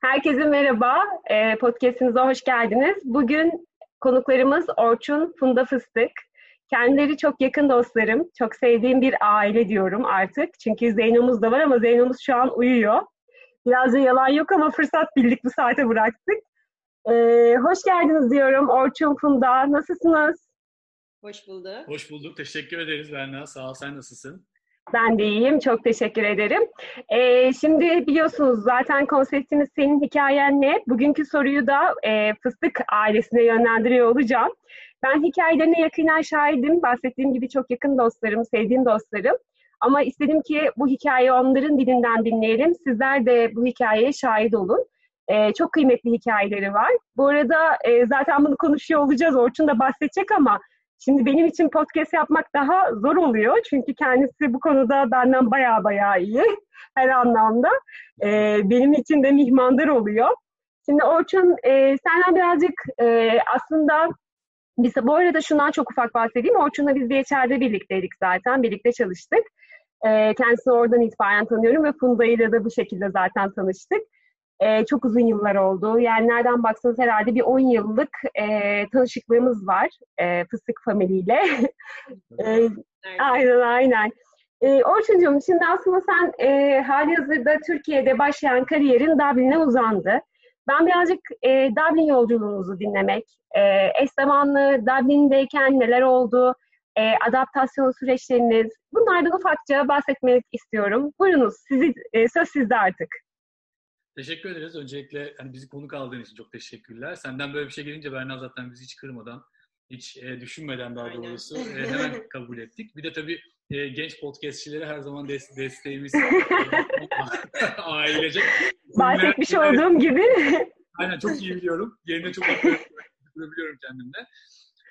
Herkese merhaba. E, podcastimize hoş geldiniz. Bugün konuklarımız Orçun Funda Fıstık. Kendileri çok yakın dostlarım. Çok sevdiğim bir aile diyorum artık. Çünkü Zeyno'muz da var ama Zeyno'muz şu an uyuyor. Biraz da yalan yok ama fırsat bildik bu saate bıraktık. E, hoş geldiniz diyorum Orçun Funda. Nasılsınız? Hoş bulduk. Hoş bulduk. Teşekkür ederiz Berna. Sağ ol. Sen nasılsın? Ben de iyiyim. Çok teşekkür ederim. Ee, şimdi biliyorsunuz zaten konseptimiz senin hikayen ne? Bugünkü soruyu da e, Fıstık ailesine yönlendiriyor olacağım. Ben hikayelerine yakından şahidim. Bahsettiğim gibi çok yakın dostlarım, sevdiğim dostlarım. Ama istedim ki bu hikayeyi onların dilinden dinleyelim. Sizler de bu hikayeye şahit olun. Ee, çok kıymetli hikayeleri var. Bu arada e, zaten bunu konuşuyor olacağız. Orçun da bahsedecek ama Şimdi benim için podcast yapmak daha zor oluyor. Çünkü kendisi bu konuda benden baya baya iyi her anlamda. Ee, benim için de mihmandar oluyor. Şimdi Orçun e, senden birazcık e, aslında biz bu arada şundan çok ufak bahsedeyim. Orçun'la biz de içeride birlikteydik zaten. Birlikte çalıştık. E, kendisini oradan itibaren tanıyorum ve Funda'yla da bu şekilde zaten tanıştık e, çok uzun yıllar oldu. Yani nereden baksanız herhalde bir 10 yıllık e, tanışıklığımız var e, Fıstık Family ile. e, aynen aynen. E, Orçuncuğum şimdi aslında sen e, hali hazırda Türkiye'de başlayan kariyerin Dublin'e uzandı. Ben birazcık e, Dublin yolculuğunuzu dinlemek, e, eş zamanlı Dublin'deyken neler oldu, e, adaptasyon süreçleriniz, bunlardan ufakça bahsetmek istiyorum. Buyurunuz, sizi, e, söz sizde artık. Teşekkür ederiz. Öncelikle hani bizi konuk aldığın için çok teşekkürler. Senden böyle bir şey gelince Berna zaten bizi hiç kırmadan, hiç e, düşünmeden daha doğrusu e, hemen kabul ettik. Bir de tabii e, genç podcastçilere her zaman des- desteğimiz ailecek. Bahsetmiş olduğum gibi. Aynen çok iyi biliyorum. Yerine çok biliyorum kendimde.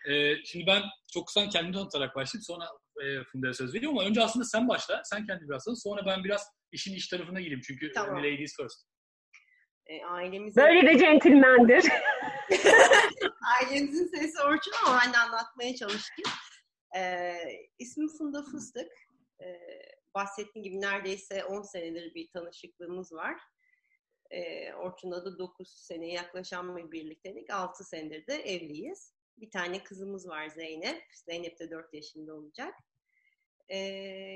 E, şimdi ben çok kısa kendimi tanıtarak başlayayım. Sonra e, Funda'ya söz veriyorum ama önce aslında sen başla. Sen kendini biraz tanı. Sonra ben biraz işin iş tarafına gireyim. Çünkü tamam. ladies first e, ailemizin... Böyle de centilmendir. ailemizin sesi Orçun ama ben de anlatmaya çalıştım. E, ismim Funda Fıstık. E, bahsettiğim gibi neredeyse 10 senedir bir tanışıklığımız var. E, Orçun'la da 9 seneye yaklaşan bir birliktelik. 6 senedir de evliyiz. Bir tane kızımız var Zeynep. Zeynep de 4 yaşında olacak e,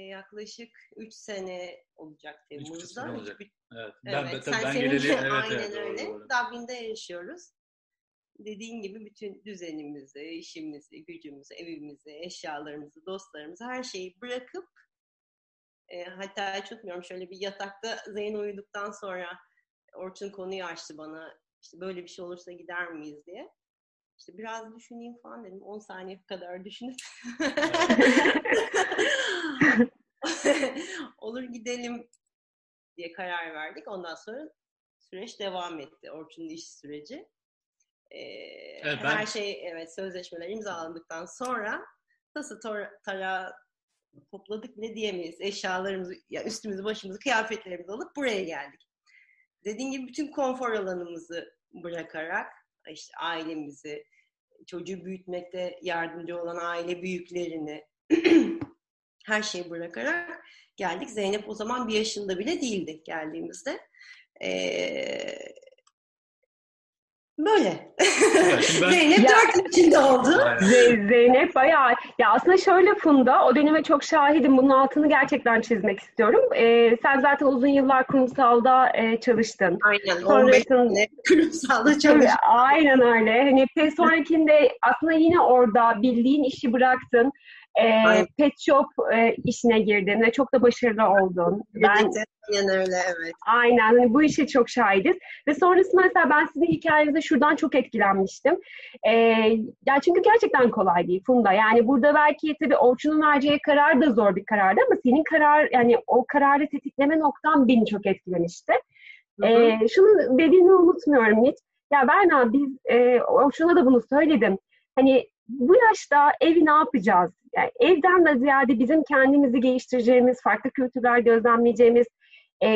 yaklaşık 3 sene olacak Temmuz'da. 3 sene olacak. Evet. Ben, evet. Sen ben geleli, evet, aynen evet, öyle. Doğru, doğru. Dublin'de yaşıyoruz. Dediğin gibi bütün düzenimizi, işimizi, gücümüzü, evimizi, eşyalarımızı, dostlarımızı her şeyi bırakıp e, hatta hiç unutmuyorum şöyle bir yatakta Zeyn uyuduktan sonra Orçun konuyu açtı bana. İşte böyle bir şey olursa gider miyiz diye. İşte biraz düşüneyim falan dedim. 10 saniye kadar düşünüp olur gidelim diye karar verdik. Ondan sonra süreç devam etti. Orçun'un iş süreci. Ee, evet, ben... Her şey evet sözleşmeler imzalandıktan sonra tası tara topladık ne diyemeyiz. Eşyalarımızı, ya üstümüzü, başımızı, kıyafetlerimizi alıp buraya geldik. Dediğim gibi bütün konfor alanımızı bırakarak işte ailemizi, çocuğu büyütmekte yardımcı olan aile büyüklerini her şeyi bırakarak geldik. Zeynep o zaman bir yaşında bile değildi geldiğimizde. Ee, Böyle. Zeynep dört yaşında oldu. Zeynep bayağı. Ya aslında şöyle Funda, o döneme çok şahidim. Bunun altını gerçekten çizmek istiyorum. Ee, sen zaten uzun yıllar kurumsalda e, çalıştın. Aynen. Sonrasında kurumsalda çalıştın. Aynen öyle. Hani sonrakinde aslında yine orada bildiğin işi bıraktın e, pet shop e, işine girdin ve çok da başarılı oldun. Ben, aynen öyle evet. Aynen hani bu işe çok şahidiz. Ve sonrasında mesela ben sizin hikayenizde şuradan çok etkilenmiştim. E, ya çünkü gerçekten kolay değil Funda. Yani burada belki tabii Orçun'un vereceği karar da zor bir karardı ama senin karar yani o kararı tetikleme noktan beni çok etkilemişti. Hı hı. E, şunu dediğini unutmuyorum hiç. Ya Berna biz e, Orçun'a da bunu söyledim. Hani bu yaşta evi ne yapacağız? Yani evden de ziyade bizim kendimizi geliştireceğimiz, farklı kültürler gözlemleyeceğimiz e,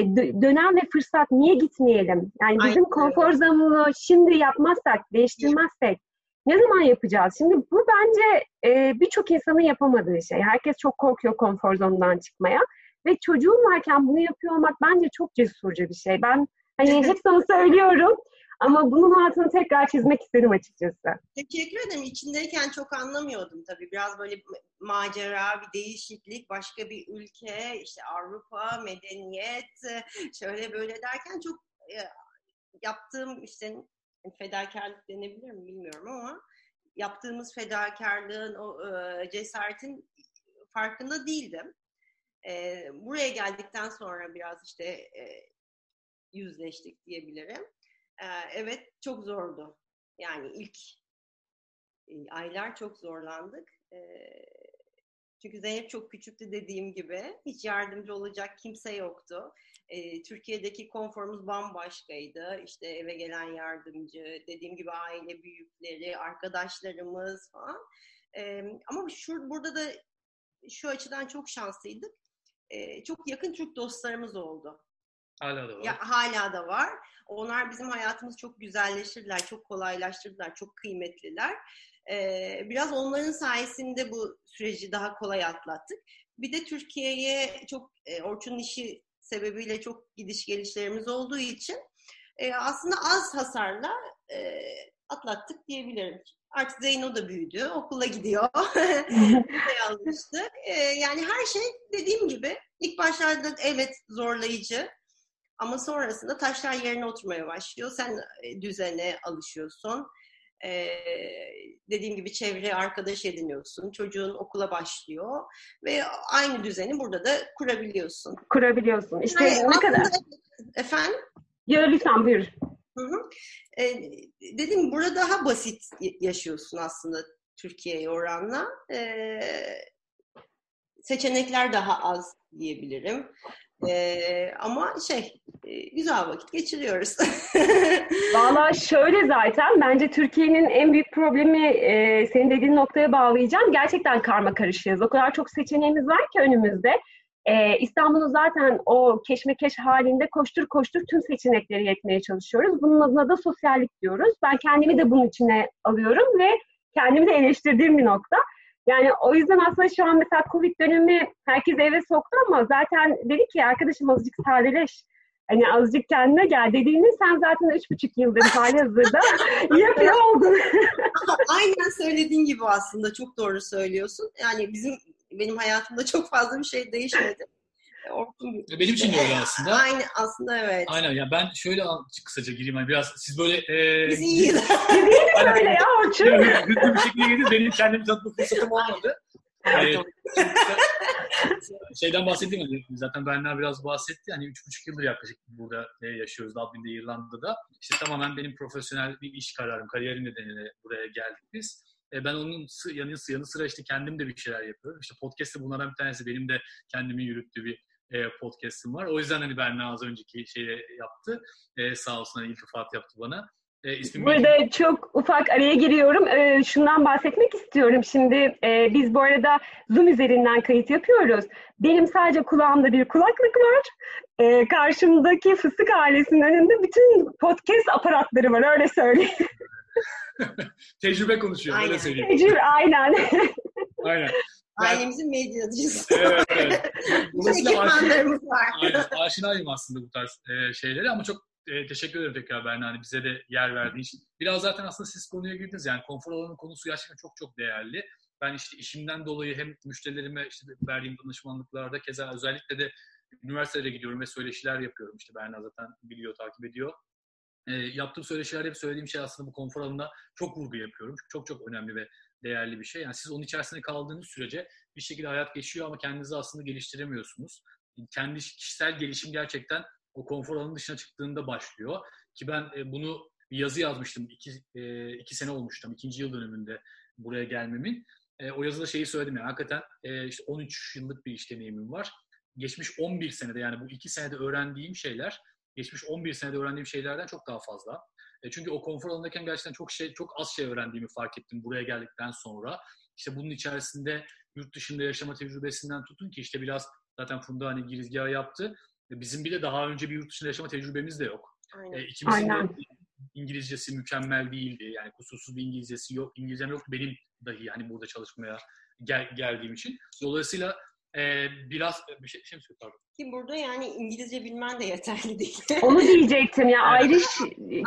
dönem ve fırsat niye gitmeyelim? Yani bizim Aynen. konfor zonunu şimdi yapmazsak, değiştirmezsek ne zaman yapacağız? Şimdi bu bence e, birçok insanın yapamadığı şey. Herkes çok korkuyor konfor zonundan çıkmaya. Ve çocuğun varken bunu yapıyor olmak bence çok cesurca bir şey. Ben Hani hep sana söylüyorum. Ama bunun altını tekrar çizmek istedim açıkçası. Teşekkür ederim. İçindeyken çok anlamıyordum tabii. Biraz böyle macera, bir değişiklik, başka bir ülke, işte Avrupa, medeniyet, şöyle böyle derken çok e, yaptığım işte fedakarlık denebilir mi bilmiyorum ama yaptığımız fedakarlığın, o e, cesaretin farkında değildim. E, buraya geldikten sonra biraz işte yüzleştik diyebilirim. Evet çok zordu. Yani ilk aylar çok zorlandık. Çünkü Zeynep çok küçüktü dediğim gibi. Hiç yardımcı olacak kimse yoktu. Türkiye'deki konforumuz bambaşkaydı. İşte eve gelen yardımcı, dediğim gibi aile büyükleri, arkadaşlarımız falan. Ama şu burada da şu açıdan çok şanslıydık. Çok yakın Türk dostlarımız oldu. Hala da var. Ya, hala da var. Onlar bizim hayatımızı çok güzelleştirdiler, çok kolaylaştırdılar, çok kıymetliler. Ee, biraz onların sayesinde bu süreci daha kolay atlattık. Bir de Türkiye'ye çok e, Orçun'un işi sebebiyle çok gidiş gelişlerimiz olduğu için e, aslında az hasarla e, atlattık diyebilirim. Artık Zeyno da büyüdü, okula gidiyor. almıştık. E, yani her şey dediğim gibi ilk başlarda evet zorlayıcı ama sonrasında taşlar yerine oturmaya başlıyor. Sen e, düzene alışıyorsun. Ee, dediğim gibi çevre arkadaş ediniyorsun. Çocuğun okula başlıyor ve aynı düzeni burada da kurabiliyorsun. Kurabiliyorsun. İşte yani ne kadar? Efendim? Ya lütfen buyur. Hı hı. Ee, dedim burada daha basit yaşıyorsun aslında Türkiye'ye oranla. Ee, seçenekler daha az diyebilirim. Ee, ama şey güzel vakit geçiriyoruz. Valla şöyle zaten bence Türkiye'nin en büyük problemi e, senin dediğin noktaya bağlayacağım. Gerçekten karma karışığız. O kadar çok seçeneğimiz var ki önümüzde. E, İstanbul'u zaten o keşmekeş halinde koştur koştur tüm seçenekleri yetmeye çalışıyoruz. Bunun adına da sosyallik diyoruz. Ben kendimi de bunun içine alıyorum ve kendimi de eleştirdiğim bir nokta. Yani o yüzden aslında şu an mesela Covid dönemi herkes eve soktu ama zaten dedi ki arkadaşım azıcık sadeleş. Hani azıcık kendine gel dediğini sen zaten üç buçuk yıldır hali hazırda yapıyor oldun. Aynen söylediğin gibi aslında çok doğru söylüyorsun. Yani bizim benim hayatımda çok fazla bir şey değişmedi. Orkun Benim için de öyle aslında. Aynen aslında evet. Aynen ya ben şöyle kısaca gireyim hani biraz siz böyle e, Biz iyiyiz. Biz öyle ya Orçun. Hızlı bir şekilde girdiniz. Benim kendimi tanıtma fırsatım olmadı. ee, şeyden bahsettim hani zaten Berna biraz bahsetti. Hani üç buçuk yıldır yaklaşık burada yaşıyoruz Dublin'de, İrlanda'da. İşte tamamen benim profesyonel bir iş kararım, kariyerim nedeniyle buraya geldik biz. E, ben onun yanı, yanı sıra işte kendim de bir şeyler yapıyorum. İşte podcast'te bunlardan bir tanesi benim de kendimi yürüttüğü bir e, podcast'ım var. O yüzden hani Berna az önceki şeyi yaptı. E, sağ olsun hani iltifat yaptı bana. E, Burada Bilgi. çok ufak araya giriyorum. E, şundan bahsetmek istiyorum. Şimdi e, biz bu arada Zoom üzerinden kayıt yapıyoruz. Benim sadece kulağımda bir kulaklık var. E, karşımdaki fıstık ailesinin önünde bütün podcast aparatları var öyle söyleyeyim. Tecrübe konuşuyor aynen. öyle söyleyeyim. Tecrübe aynen. aynen. Ailemizin medyacısı. Evet. Ekipmanlarımız var. Aynen, aşinayım aslında bu tarz e, şeyleri ama çok e, teşekkür ederim tekrar Berna hani bize de yer verdiğin için. Biraz zaten aslında siz konuya girdiniz yani konfor alanının konusu gerçekten çok çok değerli. Ben işte işimden dolayı hem müşterilerime işte verdiğim danışmanlıklarda keza özellikle de üniversitelere gidiyorum ve söyleşiler yapıyorum. İşte Berna zaten biliyor, takip ediyor. E, yaptığım söyleşilerde hep söylediğim şey aslında bu konfor alanına çok vurgu yapıyorum. Çünkü çok çok önemli ve değerli bir şey. Yani siz onun içerisinde kaldığınız sürece bir şekilde hayat geçiyor ama kendinizi aslında geliştiremiyorsunuz. Kendi kişisel gelişim gerçekten o konfor alanının dışına çıktığında başlıyor. Ki ben e, bunu bir yazı yazmıştım. İki, e, iki sene olmuştum. ikinci yıl dönümünde buraya gelmemin. E, o yazıda şeyi söyledim yani hakikaten işte 13 yıllık bir iş deneyimim var. Geçmiş 11 senede yani bu iki senede öğrendiğim şeyler geçmiş 11 senede öğrendiğim şeylerden çok daha fazla. Çünkü o konfor alanındayken gerçekten çok şey çok az şey öğrendiğimi fark ettim buraya geldikten sonra. İşte bunun içerisinde yurt dışında yaşama tecrübesinden tutun ki işte biraz zaten Funda hani girizgahı yaptı. Bizim bile daha önce bir yurt dışında yaşama tecrübemiz de yok. Aynen. E, ikimizin Aynen. de İngilizcesi mükemmel değildi. Yani kusursuz bir İngilizcesi yok. İngilizcem yok benim dahi yani burada çalışmaya gel, geldiğim için. Dolayısıyla e, biraz bir şey, şey mi pardon. Ki burada yani İngilizce bilmen de yeterli değil. Onu diyecektim ya. Evet. Irish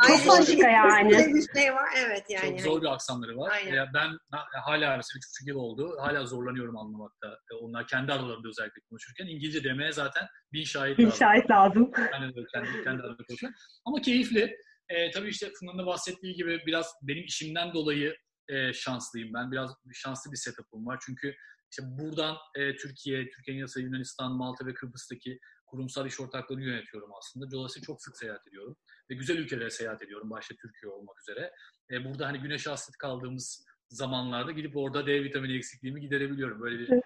çok başka yani. Bir şey var evet yani. Çok zor bir aksanları var. Aynen. Ya ben hala mesela 3,5 yıl oldu. Hala zorlanıyorum anlamakta. Onlar kendi aralarında özellikle konuşurken İngilizce demeye zaten bin şahit bin lazım. şahit lazım. Yani kendi, kendi aralarında konuşuyor. Ama keyifli. E, tabii işte Fınan'ın bahsettiği gibi biraz benim işimden dolayı e, şanslıyım ben. Biraz şanslı bir setup'ım var. Çünkü işte buradan e, Türkiye, Türkiye'nin yanı Yunanistan, Malta ve Kıbrıs'taki kurumsal iş ortaklarını yönetiyorum aslında. Dolayısıyla çok sık seyahat ediyorum. Ve güzel ülkelere seyahat ediyorum. Başta Türkiye olmak üzere. E, burada hani güneş hasret kaldığımız zamanlarda gidip orada D vitamini eksikliğimi giderebiliyorum. Böyle bir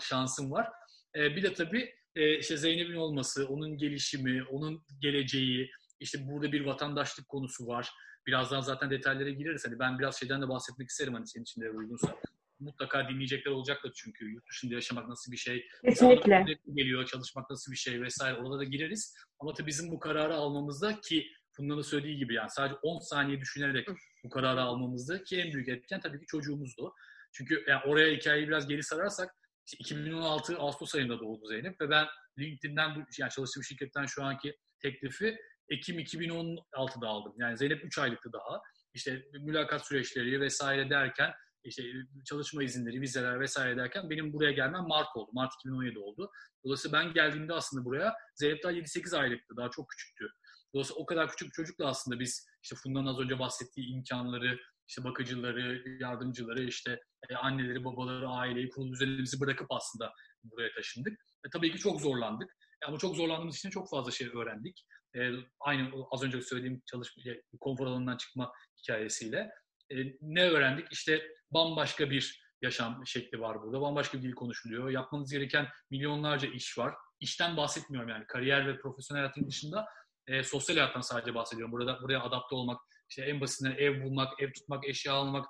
şansım var. E, bir de tabii e, işte Zeynep'in olması, onun gelişimi, onun geleceği, işte burada bir vatandaşlık konusu var. Birazdan zaten detaylara gireriz. Hani ben biraz şeyden de bahsetmek isterim hani senin için de uygunsa mutlaka dinleyecekler olacaktır çünkü yurt dışında yaşamak nasıl bir şey, Kesinlikle. geliyor, çalışmak nasıl bir şey vesaire orada da gireriz. Ama tabii bizim bu kararı almamızda ki Funda'nın söylediği gibi yani sadece 10 saniye düşünerek bu kararı almamızda ki en büyük etken tabii ki çocuğumuzdu. Çünkü yani oraya hikayeyi biraz geri sararsak işte 2016 Ağustos ayında doğdu Zeynep ve ben LinkedIn'den yani çalıştığım şirketten şu anki teklifi Ekim 2016'da aldım. Yani Zeynep 3 aylıktı daha. İşte mülakat süreçleri vesaire derken işte çalışma izinleri, vizeler vesaire derken benim buraya gelmem Mart oldu. Mart 2017 oldu. Dolayısıyla ben geldiğimde aslında buraya Zeynep daha 7-8 aylıktı. Daha çok küçüktü. Dolayısıyla o kadar küçük bir çocukla aslında biz işte Funda'nın az önce bahsettiği imkanları, işte bakıcıları, yardımcıları, işte e, anneleri, babaları, aileyi, kurulu düzenimizi bırakıp aslında buraya taşındık. E, tabii ki çok zorlandık. E, ama çok zorlandığımız için çok fazla şey öğrendik. E, aynı az önce söylediğim çalışma, konfor alanından çıkma hikayesiyle. E, ne öğrendik? İşte bambaşka bir yaşam şekli var burada. Bambaşka bir dil konuşuluyor. Yapmanız gereken milyonlarca iş var. İşten bahsetmiyorum yani. Kariyer ve profesyonel hayatın dışında e, sosyal hayattan sadece bahsediyorum. Burada buraya adapte olmak, işte en basitinden ev bulmak, ev tutmak, eşya almak,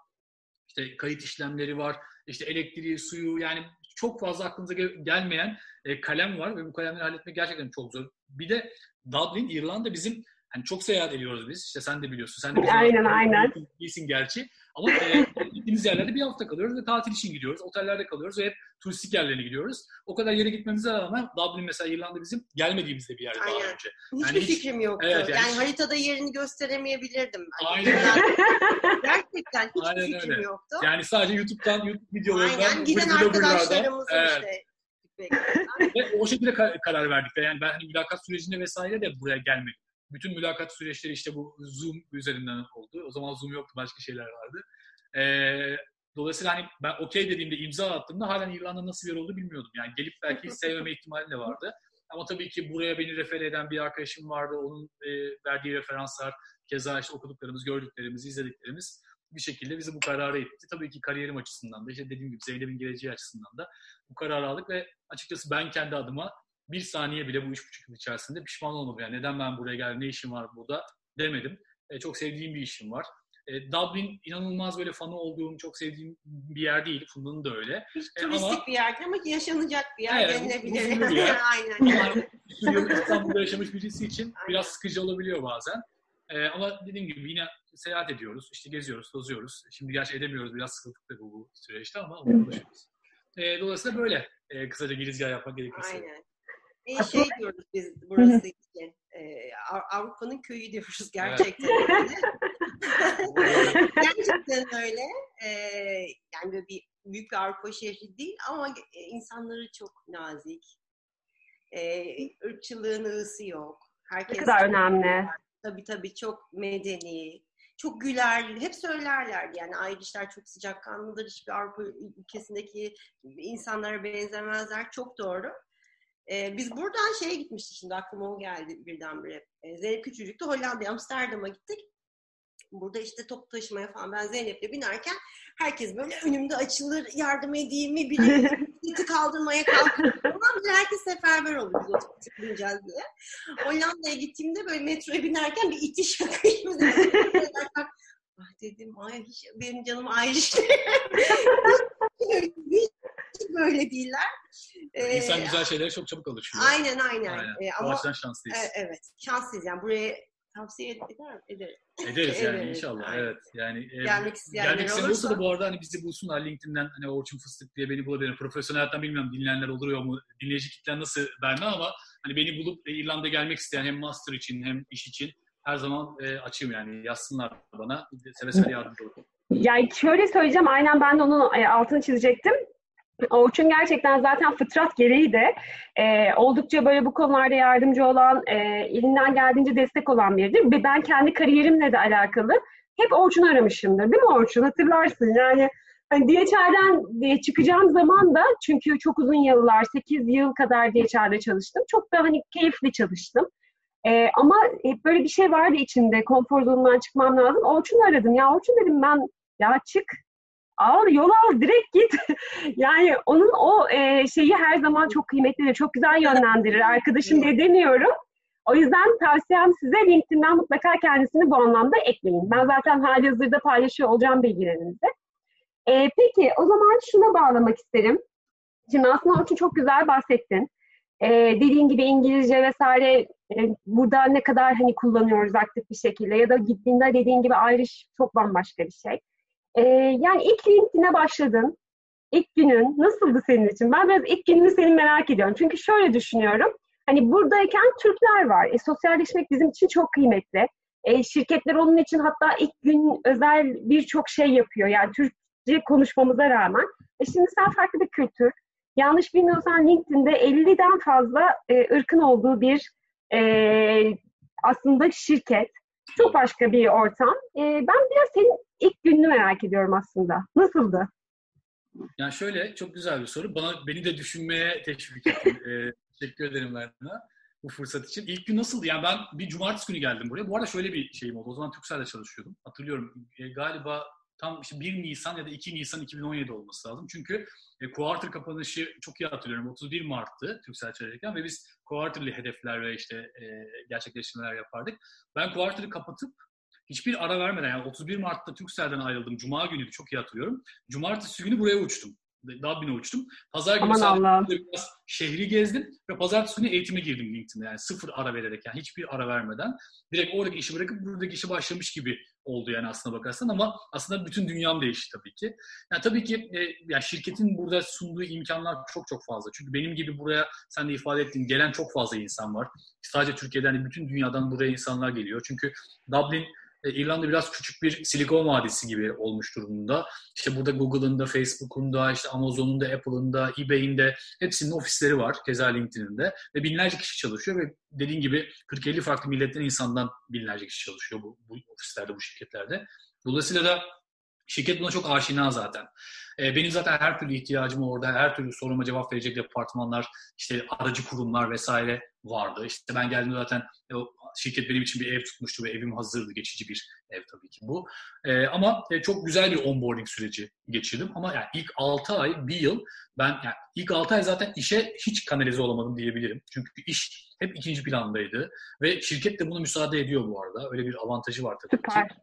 işte kayıt işlemleri var, işte elektriği, suyu yani çok fazla aklınıza gelmeyen e, kalem var ve bu kalemleri halletmek gerçekten çok zor. Bir de Dublin, İrlanda bizim hani çok seyahat ediyoruz biz. İşte sen de biliyorsun. Sen de aynen aynen. Değilsin gerçi. Ama e, gittiğimiz yerlerde bir hafta kalıyoruz ve tatil için gidiyoruz. Otellerde kalıyoruz ve hep turistik yerlerine gidiyoruz. O kadar yere gitmemize rağmen Dublin mesela İrlanda bizim gelmediğimiz bir yer daha önce. Hiçbir yani fikrim yoktu. Evet, yani, yani haritada yerini gösteremeyebilirdim. Ben. Aynen. Gerçekten hiçbir Aynen fikrim öyle. yoktu. Yani sadece YouTube'dan, YouTube videolarından, Aynen. Giden arkadaşlarımızın evet. işte ve o şekilde karar verdik. Yani ben hani mülakat sürecinde vesaire de buraya gelmedim bütün mülakat süreçleri işte bu Zoom üzerinden oldu. O zaman Zoom yoktu, başka şeyler vardı. Ee, dolayısıyla hani ben okey dediğimde imza attığımda halen İrlanda nasıl bir yer olduğunu bilmiyordum. Yani gelip belki sevmeme ihtimali de vardı. Ama tabii ki buraya beni refer eden bir arkadaşım vardı. Onun e, verdiği referanslar, keza işte okuduklarımız, gördüklerimiz, izlediklerimiz bir şekilde bizi bu kararı etti. Tabii ki kariyerim açısından da, işte dediğim gibi Zeynep'in geleceği açısından da bu kararı aldık ve açıkçası ben kendi adıma bir saniye bile bu üç buçuk yıl içerisinde pişman olmadım. Yani neden ben buraya geldim, ne işim var burada demedim. E, çok sevdiğim bir işim var. E, Dublin inanılmaz böyle fanı olduğum, çok sevdiğim bir yer değil. Funda'nın da öyle. E, turistik ama, bir yer ama yaşanacak bir yer evet, denilebilir. Bir yer. Aynen. Ama İstanbul'da yaşamış birisi için Aynen. biraz sıkıcı olabiliyor bazen. E, ama dediğim gibi yine seyahat ediyoruz, işte geziyoruz, tozuyoruz. Şimdi gerçi edemiyoruz, biraz sıkıldık da bu, bu süreçte ama onu konuşuyoruz. E, dolayısıyla böyle e, kısaca girizgah yapmak gerekirse. Aynen. E, şey diyoruz biz burası için. E, Avrupa'nın köyü diyoruz gerçekten öyle. gerçekten öyle. E, yani böyle bir büyük bir Avrupa şehri değil ama insanları çok nazik. E, ırkçılığın ığısı yok. Herkes ne kadar önemli. Tabii tabii çok medeni, çok güler, hep söylerlerdi. Yani Ayrışlar çok sıcakkanlıdır, hiçbir Avrupa ülkesindeki insanlara benzemezler. Çok doğru. Ee, biz buradan şeye gitmiştik şimdi aklıma o geldi birdenbire. Ee, Zeynep Küçücük'te Hollanda'ya, Amsterdam'a gittik. Burada işte top taşımaya falan ben Zeynep'le binerken herkes böyle önümde açılır yardım edeyim mi biri iti kaldırmaya kalkıyor falan böyle herkes seferber oldu biz otobüse bineceğiz diye. Hollanda'ya gittiğimde böyle metroya binerken bir itiş akıyor. ah dedim ay hiç benim canım ayrı hiç böyle değiller. Ee, İnsan güzel şeylere çok çabuk alışıyor. Aynen aynen. aynen. Ee, ama, o şanslıyız. E, evet şanslıyız yani buraya tavsiye eder, eder. Ederiz yani evet, inşallah. Aynen. Evet. Yani e, gelmek isteyenler gelmek olursa, olursa da bu arada hani bizi bulsunlar LinkedIn'den hani Orçun Fıstık diye beni bulabilir. Profesyonel hayattan bilmiyorum dinleyenler oluyor mu? Dinleyici kitlen nasıl verme ama hani beni bulup İrlanda gelmek isteyen hem master için hem iş için her zaman e, açayım yani yazsınlar bana. Seve seve yardımcı olurum. Yani şöyle söyleyeceğim, aynen ben de onun e, altını çizecektim. Orçun gerçekten zaten fıtrat gereği de e, oldukça böyle bu konularda yardımcı olan, e, elinden geldiğince destek olan biridir. Ve ben kendi kariyerimle de alakalı hep Orçun aramışımdır. Değil mi Orçun? Hatırlarsın yani. Hani DHR'den diye çıkacağım zaman da çünkü çok uzun yıllar, 8 yıl kadar DHR'de çalıştım. Çok da hani keyifli çalıştım. Ee, ama hep böyle bir şey vardı içinde. Konfor zonundan çıkmam lazım. Orçun aradım. Ya Orçun dedim ben ya çık al yol al direkt git. yani onun o e, şeyi her zaman çok kıymetlidir. Çok güzel yönlendirir. Arkadaşım diye demiyorum. O yüzden tavsiyem size LinkedIn'den mutlaka kendisini bu anlamda ekleyin. Ben zaten hali hazırda paylaşıyor olacağım bilgilerinizi. E, peki o zaman şuna bağlamak isterim. Şimdi aslında Orçun çok güzel bahsettin. E, dediğin gibi İngilizce vesaire e, burada ne kadar hani kullanıyoruz aktif bir şekilde ya da gittiğinde dediğin gibi Irish çok bambaşka bir şey. E, yani ilk LinkedIn'e başladın. İlk günün nasıldı senin için? Ben biraz ilk gününü seni merak ediyorum. Çünkü şöyle düşünüyorum. Hani buradayken Türkler var. E, sosyalleşmek bizim için çok kıymetli. E, şirketler onun için hatta ilk gün özel birçok şey yapıyor. Yani Türkçe konuşmamıza rağmen. E şimdi sen farklı bir kültür. Yanlış bilmiyorsan LinkedIn'de 50'den fazla e, ırkın olduğu bir e, aslında şirket. Çok başka bir ortam. E, ben biraz senin ilk gününü merak ediyorum aslında. Nasıldı? Yani şöyle çok güzel bir soru. Bana beni de düşünmeye teşvik ettin. ee, teşekkür ederim Berna bu fırsat için. İlk gün nasıldı? Yani ben bir cumartesi günü geldim buraya. Bu arada şöyle bir şeyim oldu. O zaman Türkcell'de çalışıyordum. Hatırlıyorum. E, galiba tam işte 1 Nisan ya da 2 Nisan 2017 olması lazım. Çünkü e, quarter kapanışı çok iyi hatırlıyorum. 31 Mart'tı Türksel çalışırken ve biz quarterly hedefler ve işte e, gerçekleştirmeler yapardık. Ben quarter'ı kapatıp hiçbir ara vermeden yani 31 Mart'ta Türkcell'den ayrıldım. Cuma günüydü çok iyi hatırlıyorum. Cumartesi günü buraya uçtum. Dublin'e uçtum. Pazar günü sadece biraz şehri gezdim ve pazartesi günü eğitime girdim LinkedIn'de. Yani sıfır ara vererek yani hiçbir ara vermeden. Direkt oradaki işi bırakıp buradaki işe başlamış gibi oldu yani aslına bakarsan ama aslında bütün dünyam değişti tabii ki. Yani tabii ki e, yani şirketin burada sunduğu imkanlar çok çok fazla. Çünkü benim gibi buraya sen de ifade ettiğin gelen çok fazla insan var. Sadece Türkiye'den değil bütün dünyadan buraya insanlar geliyor. Çünkü Dublin e, İrlanda biraz küçük bir silikon vadisi gibi olmuş durumunda. İşte burada Google'ın da, Facebook'un da, işte Amazon'un da, Apple'ın da, eBay'in de hepsinin ofisleri var. Keza LinkedIn'in de. Ve binlerce kişi çalışıyor ve dediğin gibi 40-50 farklı milletten insandan binlerce kişi çalışıyor bu, bu ofislerde, bu şirketlerde. Dolayısıyla da Şirket buna çok aşina zaten. E, benim zaten her türlü ihtiyacım orada, her türlü soruma cevap verecek departmanlar, işte aracı kurumlar vesaire vardı. İşte ben geldiğimde zaten e, şirket benim için bir ev tutmuştu ve evim hazırdı. Geçici bir ev tabii ki bu. E, ama e, çok güzel bir onboarding süreci geçirdim. Ama yani ilk 6 ay, bir yıl ben yani ilk 6 ay zaten işe hiç kanalize olamadım diyebilirim. Çünkü iş hep ikinci plandaydı ve şirket de buna müsaade ediyor bu arada. Öyle bir avantajı var tabii Süper. ki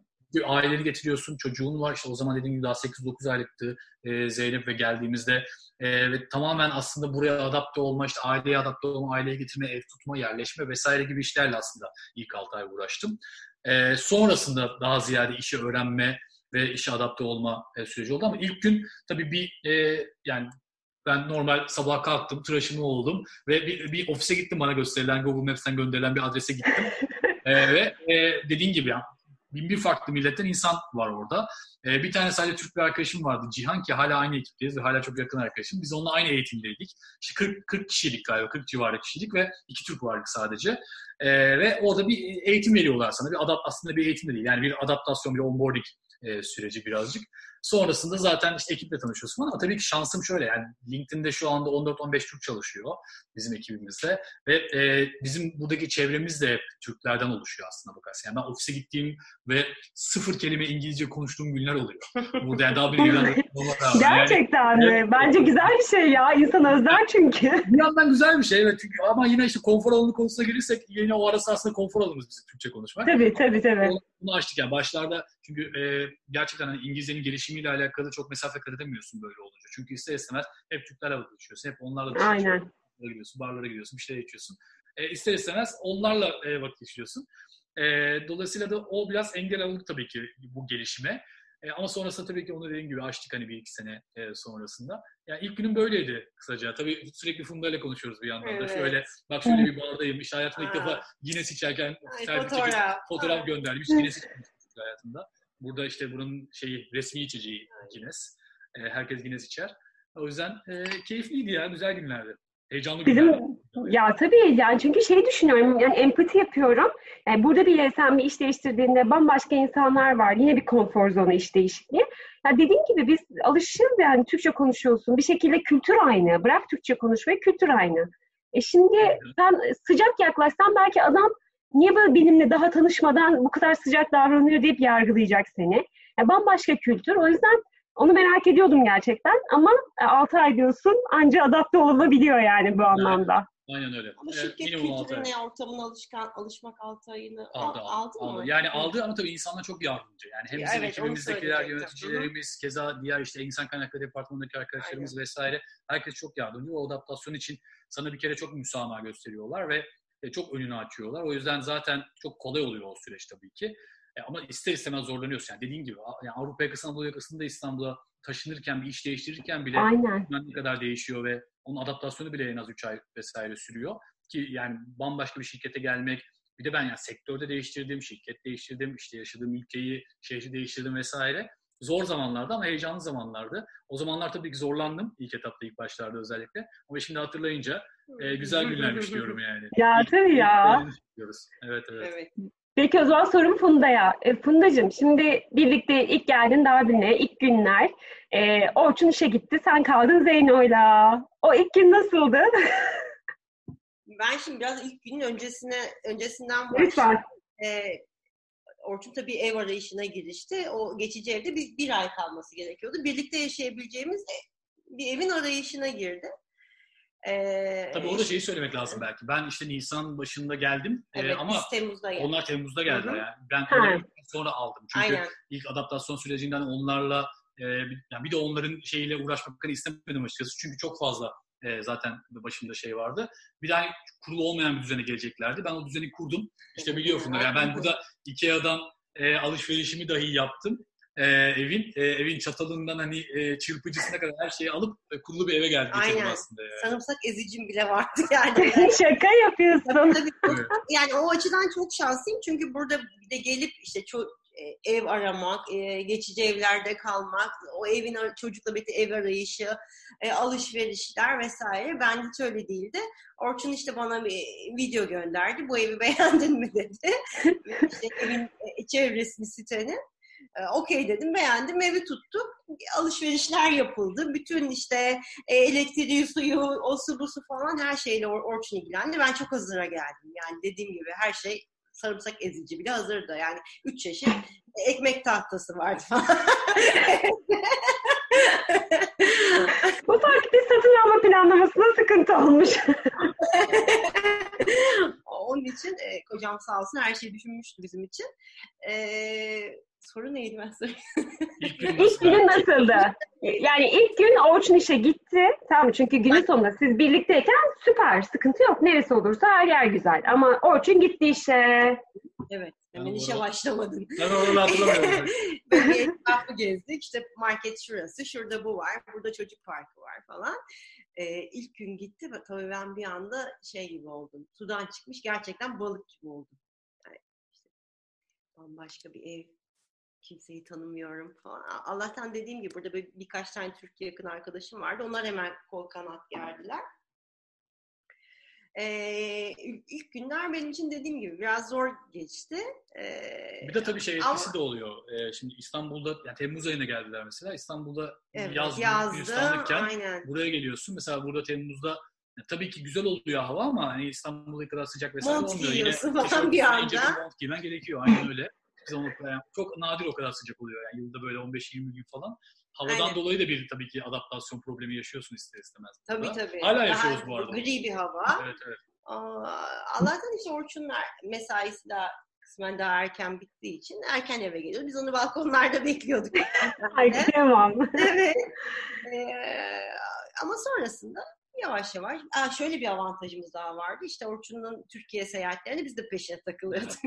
aileni getiriyorsun, çocuğun var. İşte o zaman dediğim gibi daha 8-9 aylıktı e, Zeynep ve geldiğimizde e, ve tamamen aslında buraya adapte olma, işte aileye adapte olma, aileye getirme, ev tutma, yerleşme vesaire gibi işlerle aslında ilk 6 ay uğraştım. E, sonrasında daha ziyade işi öğrenme ve işe adapte olma e, süreci oldu ama ilk gün tabii bir e, yani ben normal sabah kalktım, tıraşımı oldum ve bir, bir ofise gittim bana gösterilen Google Maps'ten gönderilen bir adrese gittim. ee, ve e, dediğin gibi yani bin bir farklı milletten insan var orada. E, bir tane sadece Türk bir arkadaşım vardı Cihan ki hala aynı ekipteyiz ve hala çok yakın arkadaşım. Biz onunla aynı eğitimdeydik. İşte 40, 40 kişilik galiba 40 civarı kişilik ve iki Türk vardık sadece. E, ve orada bir eğitim veriyorlar sana. Bir adapt aslında bir eğitim de değil. Yani bir adaptasyon, bir onboarding e, süreci birazcık. Sonrasında zaten işte ekiple tanışıyorsun ama tabii ki şansım şöyle yani LinkedIn'de şu anda 14-15 Türk çalışıyor bizim ekibimizde ve e, bizim buradaki çevremiz de Türklerden oluşuyor aslında bakarsın. Yani ben ofise gittiğim ve sıfır kelime İngilizce konuştuğum günler oluyor. Burada yani daha bir Gerçekten mi? Yani, Bence güzel bir şey ya. İnsan özler çünkü. Bir yandan güzel bir şey evet. Çünkü ama yine işte konfor alanı konusuna gelirsek yine o arası aslında konfor alanımız bizim Türkçe konuşmak. Tabii tabii tabii. Bunu açtık yani başlarda çünkü e, gerçekten hani İngilizcenin gelişimiyle alakalı çok mesafe kat edemiyorsun böyle olunca. Çünkü ister istemez hep Türklerle buluşuyorsun. Hep onlarla buluşuyorsun. Gidiyorsun, barlara gidiyorsun, bir şeyler içiyorsun. E, ister istemez onlarla e, vakit geçiriyorsun. E, dolayısıyla da o biraz engel oldu tabii ki bu gelişime. E, ama sonrasında tabii ki onu dediğim gibi açtık hani bir iki sene e, sonrasında. Yani ilk günüm böyleydi kısaca. Tabii sürekli Funda ile konuşuyoruz bir yandan evet. da. Şöyle bak şöyle bir bardayım. İşte hayatımda ilk defa Guinness içerken fotoğraf, fotoğraf gönderdim. Hiç Guinness içmemiştim hayatımda. Burada işte bunun şeyi resmi içeceği Guinness. E, herkes Guinness içer. O yüzden e, keyifliydi ya. Güzel günlerdi. Heyecanlı Bizim, günler. Ya tabii yani çünkü şey düşünüyorum yani empati yapıyorum. Yani burada bile sen bir iş değiştirdiğinde bambaşka insanlar var. Yine bir konfor zonu iş değişikliği. Ya dediğim gibi biz alışırız yani Türkçe konuşuyorsun. Bir şekilde kültür aynı. Bırak Türkçe konuşmayı kültür aynı. E şimdi sen sıcak yaklaşsan belki adam niye böyle benimle daha tanışmadan bu kadar sıcak davranıyor deyip yargılayacak seni. Yani bambaşka kültür. O yüzden onu merak ediyordum gerçekten ama 6 ay diyorsun anca adapte olabiliyor yani bu anlamda. Aynen öyle. Ama şirket kültürüne, ortamına alışkan, alışmak 6 ayını aldı, aldı, aldı mı? Yani aldı ama tabii insanlar çok yardımcı. Yani hem bizim evet, ekibimizdekiler, yöneticilerimiz, keza diğer işte insan kaynakları departmanındaki arkadaşlarımız Aynen. vesaire herkes çok yardımcı. O adaptasyon için sana bir kere çok müsamaha gösteriyorlar ve çok önünü açıyorlar. O yüzden zaten çok kolay oluyor o süreç tabii ki. E, ama ister istemez zorlanıyorsun. Yani dediğin gibi yani Avrupa yakasına, Anadolu yakasında İstanbul'a taşınırken, bir iş değiştirirken bile Aynen. ne kadar değişiyor ve onun adaptasyonu bile en az 3 ay vesaire sürüyor. Ki yani bambaşka bir şirkete gelmek, bir de ben yani sektörde değiştirdim, şirket değiştirdim, işte yaşadığım ülkeyi, şehri değiştirdim vesaire. Zor zamanlarda ama heyecanlı zamanlardı. O zamanlar tabii ki zorlandım ilk etapta, ilk başlarda özellikle. Ama şimdi hatırlayınca e, güzel günlermiş diyorum yani. Ya tabii ya. Evet, evet. evet. Peki o zaman sorum Funda'ya. E, Funda'cığım şimdi birlikte ilk geldin Dublin'e, ilk günler. E, Orçun işe gitti, sen kaldın Zeyno'yla. O ilk gün nasıldı? ben şimdi biraz ilk günün öncesine öncesinden başlayayım. E, Orçun tabii ev arayışına girişti. O geçici evde bir, bir ay kalması gerekiyordu. Birlikte yaşayabileceğimiz bir evin arayışına girdi. Ee, Tabii orada şeyi söylemek lazım belki. Ben işte Nisan başında geldim evet, ee, ama Temmuz'da onlar Temmuz'da geldi yani. Ben onları sonra aldım. Çünkü Aynen. ilk adaptasyon sürecinden onlarla e, yani bir de onların şeyiyle uğraşmak istemedim açıkçası. Çünkü çok fazla e, zaten başında şey vardı. Bir daha kurulu olmayan bir düzene geleceklerdi. Ben o düzeni kurdum. İşte biliyorsun yani ben burada Ikea'dan e, alışverişimi dahi yaptım e, evin e, evin çatalından hani e, çırpıcısına kadar her şeyi alıp e, kurulu bir eve geldi Aynen. aslında. Yani. Sarımsak ezicim bile vardı yani. Şaka yapıyorsun. Tabii, tabii. Yani o açıdan çok şanslıyım çünkü burada bir de gelip işte çok e, ev aramak, e, geçici evlerde kalmak, o evin çocukla birlikte ev arayışı, e, alışverişler vesaire. Ben hiç öyle değildi. Orçun işte bana bir video gönderdi. Bu evi beğendin mi dedi. işte evin çevresini sitenin. Ee, okey dedim, beğendim, evi tuttuk. Alışverişler yapıldı. Bütün işte e, elektriği, suyu, o su bu su falan her şeyle Or Orçun ilgilendi. Ben çok hazıra geldim. Yani dediğim gibi her şey sarımsak ezici bile hazırdı. Yani üç çeşit ekmek tahtası vardı falan. Bu takipte satın alma planlamasında sıkıntı olmuş. Onun için e, kocam sağ olsun her şeyi düşünmüştü bizim için. E, soru neydi ben. İlk, gün ilk günün nasıldı? Yani ilk gün Orçun işe gitti. Tamam çünkü günün sonunda siz birlikteyken süper. Sıkıntı yok. Neresi olursa her yer güzel. Ama Orçun gitti işe. Evet. Hemen ben işe başlamadım. Ben onu hatırlamıyorum. bir etrafı gezdik. İşte market şurası, şurada bu var, burada çocuk parkı var falan. Ee, ilk gün gitti tabii ben bir anda şey gibi oldum. Sudan çıkmış gerçekten balık gibi oldum. Yani işte bambaşka bir ev, kimseyi tanımıyorum falan. Allah'tan dediğim gibi burada bir, birkaç tane Türkiye yakın arkadaşım vardı. Onlar hemen kol kanat gerdiler. Ee, ilk günler benim için dediğim gibi biraz zor geçti. Ee, bir de tabii şey etkisi ama, de oluyor. Ee, şimdi İstanbul'da, yani Temmuz ayına geldiler mesela. İstanbul'da evet, yaz Gülistanlıkken buraya geliyorsun. Mesela burada Temmuz'da ya, tabii ki güzel oluyor hava ama hani İstanbul'da kadar sıcak vesaire mont olmuyor. Yine falan bir anda. Mont giymen gerekiyor. Aynen öyle. Biz onu, yani çok nadir o kadar sıcak oluyor. Yani yılda böyle 15-20 gün falan. Havadan Aynen. dolayı da bir tabii ki adaptasyon problemi yaşıyorsun ister istemez. Tabii tabii. Hala yaşıyoruz Daha bu arada. Gri bir hava. Evet evet. Allah'tan işte Orçunlar mesaisi daha kısmen daha erken bittiği için erken eve geliyordu. Biz onu balkonlarda bekliyorduk. Ay kıyamam. evet. Ee, ama sonrasında yavaş yavaş. Aa, şöyle bir avantajımız daha vardı. İşte Orçun'un Türkiye seyahatlerini biz de peşine takılıyorduk.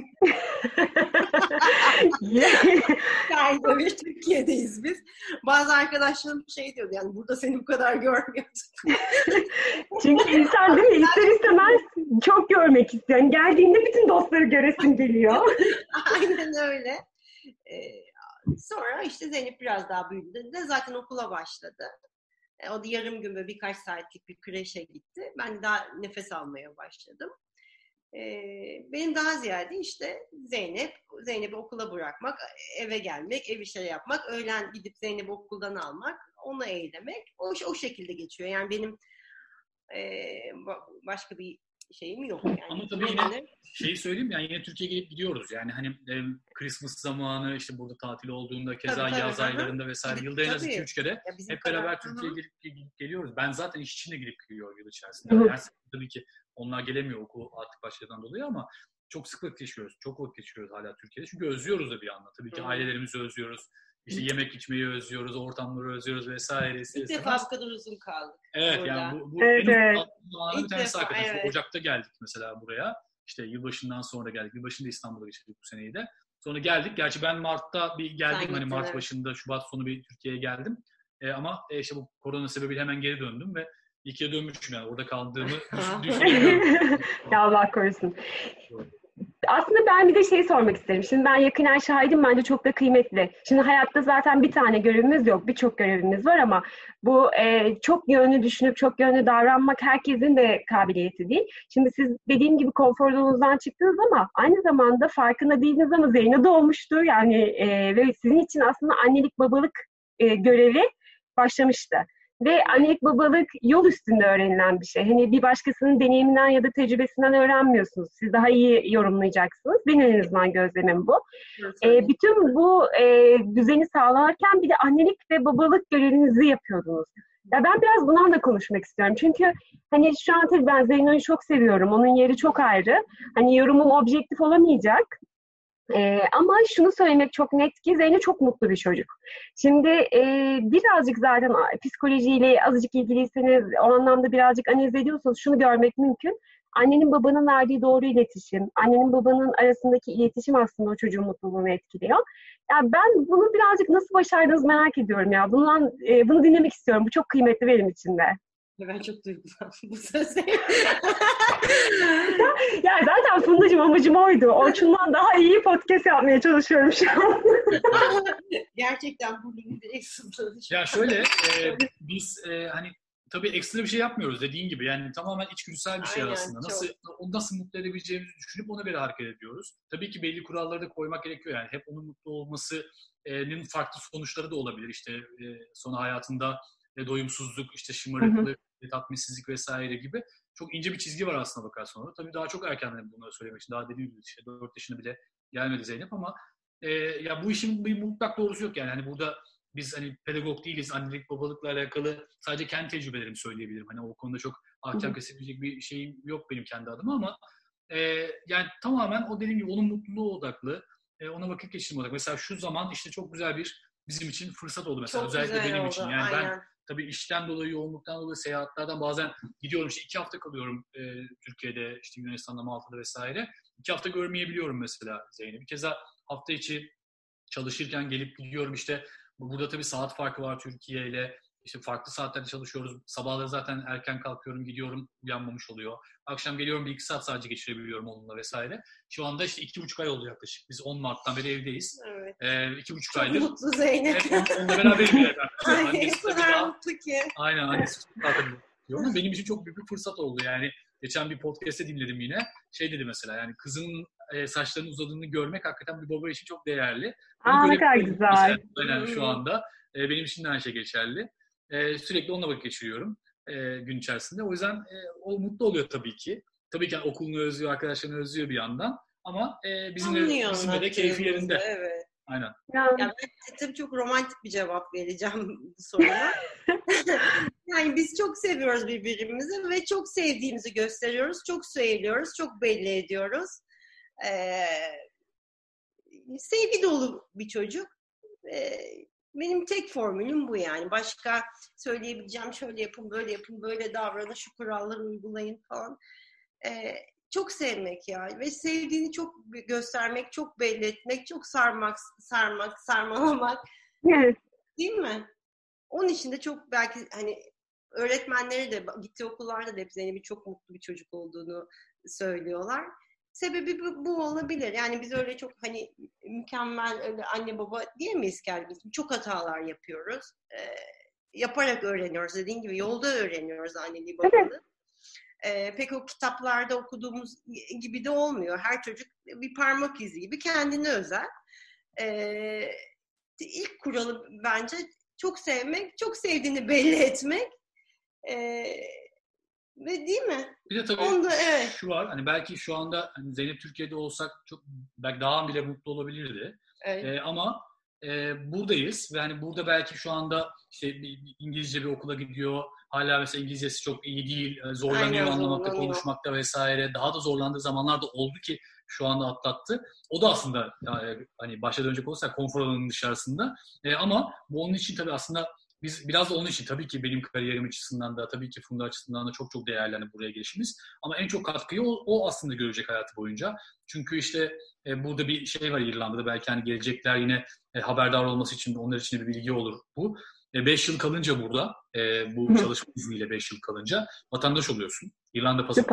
yani böyle Türkiye'deyiz biz. Bazı arkadaşlarım şey diyordu yani burada seni bu kadar görmüyorduk. Çünkü insan değil mi ister istemez çok görmek istiyor. Yani geldiğinde bütün dostları göresin geliyor. Aynen öyle. Ee, sonra işte Zeynep biraz daha büyüdü. Zaten okula başladı. E, o da yarım gün böyle birkaç saatlik bir kreşe gitti. Ben daha nefes almaya başladım. E, benim daha ziyade işte Zeynep, Zeynep'i okula bırakmak, eve gelmek, ev işleri yapmak, öğlen gidip Zeynep'i okuldan almak, onu eğlemek. O, o şekilde geçiyor. Yani benim e, başka bir şeyim yok. Yani. Ama tabii yine şeyi söyleyeyim yani yine Türkiye'ye gelip gidiyoruz. Yani hani e, Christmas zamanı işte burada tatil olduğunda keza tabii, tabii, yaz hı. aylarında vesaire yılda en az 2-3 kere hep beraber Türkiye'ye gelip, gelip geliyoruz. Ben zaten iş için de gelip geliyor yıl içerisinde. Yani her tabii ki onlar gelemiyor okul artık başladan dolayı ama çok sık vakit geçiriyoruz. Çok vakit geçiriyoruz hala Türkiye'de. Çünkü özlüyoruz da bir anda. Tabii ki ailelerimizi özlüyoruz. İşte yemek içmeyi özlüyoruz, ortamları özlüyoruz vesaire. İlk defa bu kadar uzun kaldık. Evet burada. yani bu, bu evet, evet. bir tanesi hakikaten. Evet. Ocak'ta geldik mesela buraya. İşte yılbaşından sonra geldik. Yılbaşında İstanbul'a geçirdik bu seneyi de. Sonra geldik. Gerçi ben Mart'ta bir geldim. Sen hani Mart evet. başında, Şubat sonu bir Türkiye'ye geldim. E, ama e, işte bu korona sebebiyle hemen geri döndüm ve ikiye dönmüşüm yani. Orada kaldığımı düşünüyorum. ya Allah korusun aslında ben bir de şey sormak isterim. Şimdi ben yakinen şahidim bence çok da kıymetli. Şimdi hayatta zaten bir tane görevimiz yok. Birçok görevimiz var ama bu e, çok yönlü düşünüp çok yönlü davranmak herkesin de kabiliyeti değil. Şimdi siz dediğim gibi konfor zonunuzdan çıktınız ama aynı zamanda farkında değildiniz ama Zeynep doğmuştu. Yani e, ve sizin için aslında annelik babalık e, görevi başlamıştı. Ve annelik babalık yol üstünde öğrenilen bir şey. Hani bir başkasının deneyiminden ya da tecrübesinden öğrenmiyorsunuz. Siz daha iyi yorumlayacaksınız. Benim en azından gözlemim bu. ee, bütün bu e, düzeni sağlarken bir de annelik ve babalık görevinizi yapıyordunuz. Ya ben biraz bundan da konuşmak istiyorum. Çünkü hani şu an tabii ben Zeyno'yu çok seviyorum. Onun yeri çok ayrı. Hani yorumum objektif olamayacak. Ee, ama şunu söylemek çok net ki Zeynep çok mutlu bir çocuk. Şimdi e, birazcık zaten psikolojiyle azıcık ilgiliyseniz o anlamda birazcık analiz ediyorsanız şunu görmek mümkün. Annenin babanın verdiği doğru iletişim, annenin babanın arasındaki iletişim aslında o çocuğun mutluluğunu etkiliyor. Yani ben bunu birazcık nasıl başardınız merak ediyorum ya. Bundan, e, bunu dinlemek istiyorum. Bu çok kıymetli benim için de. Ben çok duygulandım bu sözü. ya zaten Fundacığım amacım oydu. Orçun'dan daha iyi podcast yapmaya çalışıyorum şu an. Gerçekten burnum direkt sızladı. Ya şöyle e, biz e, hani tabii ekstra bir şey yapmıyoruz dediğin gibi. Yani tamamen içgüdüsel bir şey Aynen, aslında. Nasıl çok. onu nasıl mutlu edebileceğimizi düşünüp ona göre hareket ediyoruz. Tabii ki belli kuralları da koymak gerekiyor. Yani hep onun mutlu olmasının farklı sonuçları da olabilir. İşte e, sonra hayatında doyumsuzluk, işte şımarıklık, tatminsizlik vesaire gibi çok ince bir çizgi var aslında bakarsan orada. Tabii daha çok erken bunları söylemek için. Daha dediğim gibi işte 4 yaşına bile gelmedi Zeynep ama e, ya bu işin bir mutlak doğrusu yok yani. Hani burada biz hani pedagog değiliz. Annelik babalıkla alakalı sadece kendi tecrübelerimi söyleyebilirim. Hani o konuda çok ahkam kesebilecek bir şeyim yok benim kendi adıma ama e, yani tamamen o dediğim gibi onun mutluluğu odaklı. E, ona vakit geçirme odaklı. Mesela şu zaman işte çok güzel bir bizim için fırsat oldu mesela. Çok Özellikle benim oldu. için. Yani Aynen. ben Tabii işten dolayı, yoğunluktan dolayı, seyahatlerden bazen gidiyorum işte iki hafta kalıyorum e, Türkiye'de, işte Yunanistan'da, Malta'da vesaire. İki hafta görmeyebiliyorum mesela Zeynep. Bir kez hafta içi çalışırken gelip gidiyorum işte. Burada tabii saat farkı var Türkiye ile. İşte farklı saatlerde çalışıyoruz. Sabahları zaten erken kalkıyorum, gidiyorum, uyanmamış oluyor. Akşam geliyorum bir iki saat sadece geçirebiliyorum onunla vesaire. Şu anda işte iki buçuk ay oldu yaklaşık. Biz 10 Mart'tan beri evdeyiz. Evet. Ee, iki buçuk Çok aydır. mutlu Zeynep. Evet, onunla beraberim. Ay, kadar mutlu ki. Aynen annesi. Benim için çok büyük bir fırsat oldu yani. Geçen bir podcast'te dinledim yine. Şey dedi mesela yani kızının e, saçlarının uzadığını görmek hakikaten bir baba için çok değerli. Aa ne kadar güzel. Aynen şu anda. E, benim için de aynı şey geçerli. E, sürekli onunla vakit geçiriyorum e, gün içerisinde. O yüzden e, o mutlu oluyor tabii ki. Tabii ki yani okulunu özlüyor, arkadaşlarını özlüyor bir yandan. Ama e, bizimle, bizimle de keyfi yerinde. Evet. Aynen. Ya ben tabii çok romantik bir cevap vereceğim bu soruna. yani biz çok seviyoruz birbirimizi ve çok sevdiğimizi gösteriyoruz. Çok söylüyoruz, çok belli ediyoruz. Ee, sevgi dolu bir çocuk. Ee, benim tek formülüm bu yani. Başka söyleyebileceğim şöyle yapın, böyle yapın, böyle davranın, şu kuralları uygulayın falan. Ee, çok sevmek ya ve sevdiğini çok göstermek, çok belli etmek, çok sarmak, sarmak, sarmalamak. Evet. Değil mi? Onun için de çok belki hani öğretmenleri de gittiği okullarda da hep Zeynep'in çok mutlu bir çocuk olduğunu söylüyorlar. Sebebi bu, bu olabilir. Yani biz öyle çok hani mükemmel öyle anne baba diyemeyiz kendimiz. Çok hatalar yapıyoruz. Ee, yaparak öğreniyoruz. Dediğin gibi yolda öğreniyoruz anneliği babalığı. Ee, pek o kitaplarda okuduğumuz gibi de olmuyor. Her çocuk bir parmak izi gibi kendine özel. Ee, ilk kuralı bence çok sevmek, çok sevdiğini belli etmek. Ee, ve değil mi? Bir de tabii Onda, evet. şu var. Hani belki şu anda hani Zeynep Türkiye'de olsak çok belki daha bile mutlu olabilirdi. Evet. Ee, ama e, buradayız ve hani burada belki şu anda işte İngilizce bir okula gidiyor. Hala mesela İngilizcesi çok iyi değil. E, zorlanıyor Aynen, anlamakta, zorlanıyor. konuşmakta vesaire. Daha da zorlandığı zamanlar da oldu ki şu anda atlattı. O da aslında yani, hani başa dönecek olursak konfor alanının dışarısında. E, ama bu onun için tabii aslında biz biraz da onun için tabii ki benim kariyerim açısından da tabii ki Funda açısından da çok çok değerli hani buraya gelişimiz. Ama en çok katkıyı o, o aslında görecek hayatı boyunca. Çünkü işte e, burada bir şey var İrlanda'da belki hani gelecekler yine e, haberdar olması için de onlar için de bir bilgi olur bu. 5 e, yıl kalınca burada, e, bu çalışma izniyle 5 yıl kalınca vatandaş oluyorsun. İrlanda pasaportu.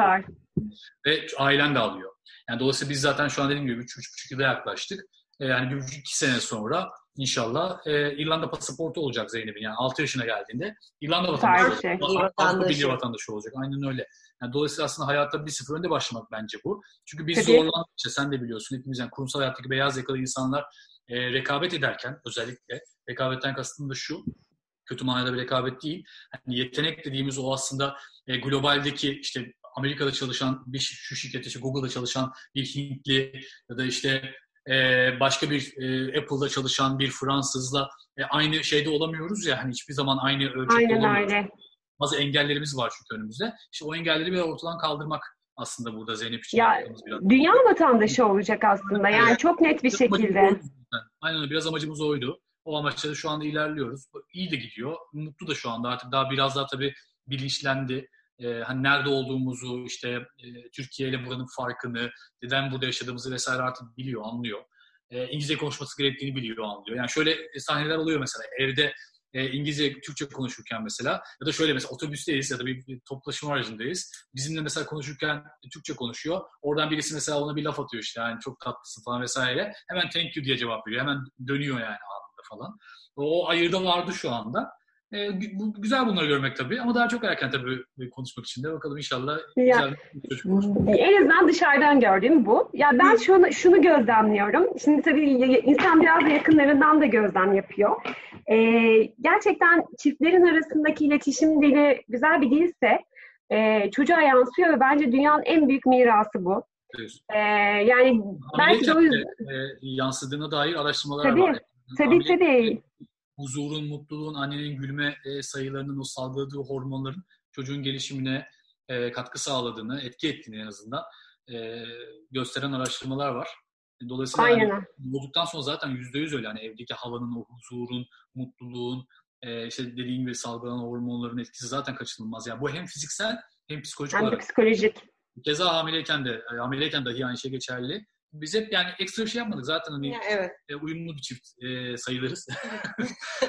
Ve ailen de alıyor. Yani dolayısıyla biz zaten şu an dediğim gibi 3-3,5 yıla yaklaştık. E, yani bir buçuk iki sene sonra inşallah e, İrlanda pasaportu olacak Zeynep'in. Yani 6 yaşına geldiğinde İrlanda vatandaşı, şey. Avrupa Birliği vatandaşı olacak. Aynen öyle. Yani dolayısıyla aslında hayatta bir sıfır önde başlamak bence bu. Çünkü biz zorlandık işte sen de biliyorsun hepimiz yani kurumsal hayattaki beyaz yakalı insanlar e, rekabet ederken özellikle rekabetten kastım da şu kötü manada bir rekabet değil. Yani yetenek dediğimiz o aslında e, globaldeki işte Amerika'da çalışan bir şu şirkette işte Google'da çalışan bir Hintli ya da işte e, başka bir e, Apple'da çalışan bir Fransızla e, aynı şeyde olamıyoruz ya hani hiçbir zaman aynı ölçekte Aynen olamıyoruz. Öyle. Bazı engellerimiz var çünkü önümüzde. İşte o engelleri bir ortadan kaldırmak aslında burada Zeynep için ya, biraz. Dünya vatandaşı olacak aslında yani evet. çok net bir biraz şekilde. Aynen öyle biraz amacımız oydu. O amaçla da şu anda ilerliyoruz. İyi de gidiyor. Mutlu da şu anda artık daha biraz daha tabii bilinçlendi e, hani nerede olduğumuzu, işte e, Türkiye ile buranın farkını, neden burada yaşadığımızı vesaire artık biliyor, anlıyor. E, İngilizce konuşması gerektiğini biliyor, anlıyor. Yani şöyle sahneler oluyor mesela evde e, İngilizce, Türkçe konuşurken mesela ya da şöyle mesela otobüsteyiz ya da bir, bir toplaşma aracındayız. Bizimle mesela konuşurken Türkçe konuşuyor. Oradan birisi mesela ona bir laf atıyor işte yani çok tatlısın falan vesaire. Hemen thank you diye cevap veriyor. Hemen dönüyor yani anında falan. O ayırda vardı şu anda. E, bu, güzel bunları görmek tabii ama daha çok erken tabii konuşmak için de bakalım inşallah ya, En azından dışarıdan gördüğüm bu. Ya ben şunu, şunu gözlemliyorum. Şimdi tabii insan biraz da yakınlarından da gözlem yapıyor. Ee, gerçekten çiftlerin arasındaki iletişim dili güzel bir dilse e, çocuğa yansıyor ve bence dünyanın en büyük mirası bu. Ee, yani belki de o yüzden... E, yansıdığına dair araştırmalar tabii, var. Tabii tabii huzurun, mutluluğun, annenin gülme e, sayılarının, o salgıladığı hormonların çocuğun gelişimine e, katkı sağladığını, etki ettiğini en azından e, gösteren araştırmalar var. Dolayısıyla Aynen. hani, olduktan sonra zaten yüzde yüz öyle. Hani evdeki havanın, o huzurun, mutluluğun, e, işte dediğin gibi salgılanan hormonların etkisi zaten kaçınılmaz. Yani bu hem fiziksel hem psikolojik hem olarak. psikolojik. Keza hamileyken de, hamileyken dahi aynı şey geçerli biz hep yani ekstra bir şey yapmadık zaten hani ya, evet. e, uyumlu bir çift e, sayılırız.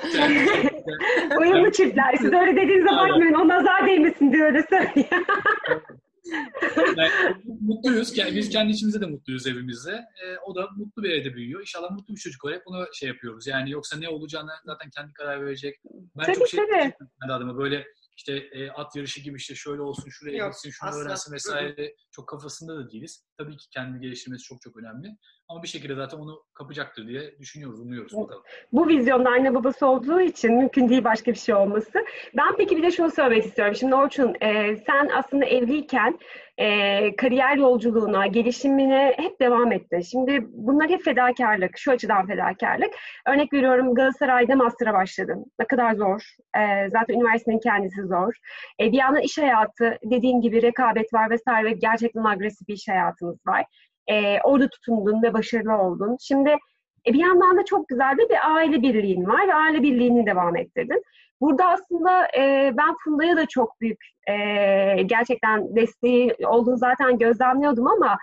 uyumlu çiftler. Siz öyle dediğinize bakmayın. O nazar değmesin diye öyle söyleyeyim. yani, mutluyuz. Biz kendi içimizde de mutluyuz evimizde. E, o da mutlu bir evde büyüyor. İnşallah mutlu bir çocuk olarak bunu şey yapıyoruz. Yani yoksa ne olacağını zaten kendi karar verecek. Ben tabii, çok şey tabii. adamı böyle işte e, at yarışı gibi işte şöyle olsun, şuraya Yok, gitsin, şunu asla. öğrensin vesaire çok kafasında da değiliz. Tabii ki kendini geliştirmesi çok çok önemli. Ama bir şekilde zaten onu kapacaktır diye düşünüyoruz, umuyoruz bakalım. Bu vizyonda anne babası olduğu için mümkün değil başka bir şey olması. Ben peki bir de şunu söylemek istiyorum. Şimdi Orçun e, sen aslında evliyken e, kariyer yolculuğuna, gelişimine hep devam ettin. Şimdi bunlar hep fedakarlık, şu açıdan fedakarlık. Örnek veriyorum Galatasaray'da master'a başladın. Ne kadar zor. E, zaten üniversitenin kendisi zor. E, bir yandan iş hayatı, dediğin gibi rekabet var vesaire ve gerçekten agresif bir iş hayatımız var. E, orada tutundun ve başarılı oldun. Şimdi E, bir yandan da çok güzel de bir aile birliğin var ve aile birliğini devam ettirdin. Burada aslında e, ben Funda'ya da çok büyük e, gerçekten desteği olduğunu zaten gözlemliyordum ama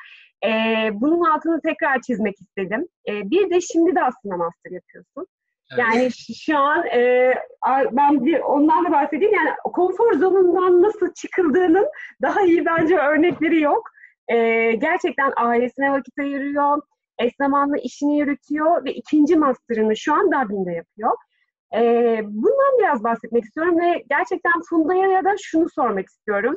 e, bunun altını tekrar çizmek istedim. E, bir de şimdi de aslında master yapıyorsun. Yani şu an e, ben bir ondan da bahsedeyim. Yani konfor zonundan nasıl çıkıldığının daha iyi bence örnekleri yok. E, gerçekten ailesine vakit ayırıyor. Eş zamanlı işini yürütüyor ve ikinci master'ını şu an Dublin'de yapıyor. E, bundan biraz bahsetmek istiyorum ve gerçekten Funda'ya ya da şunu sormak istiyorum.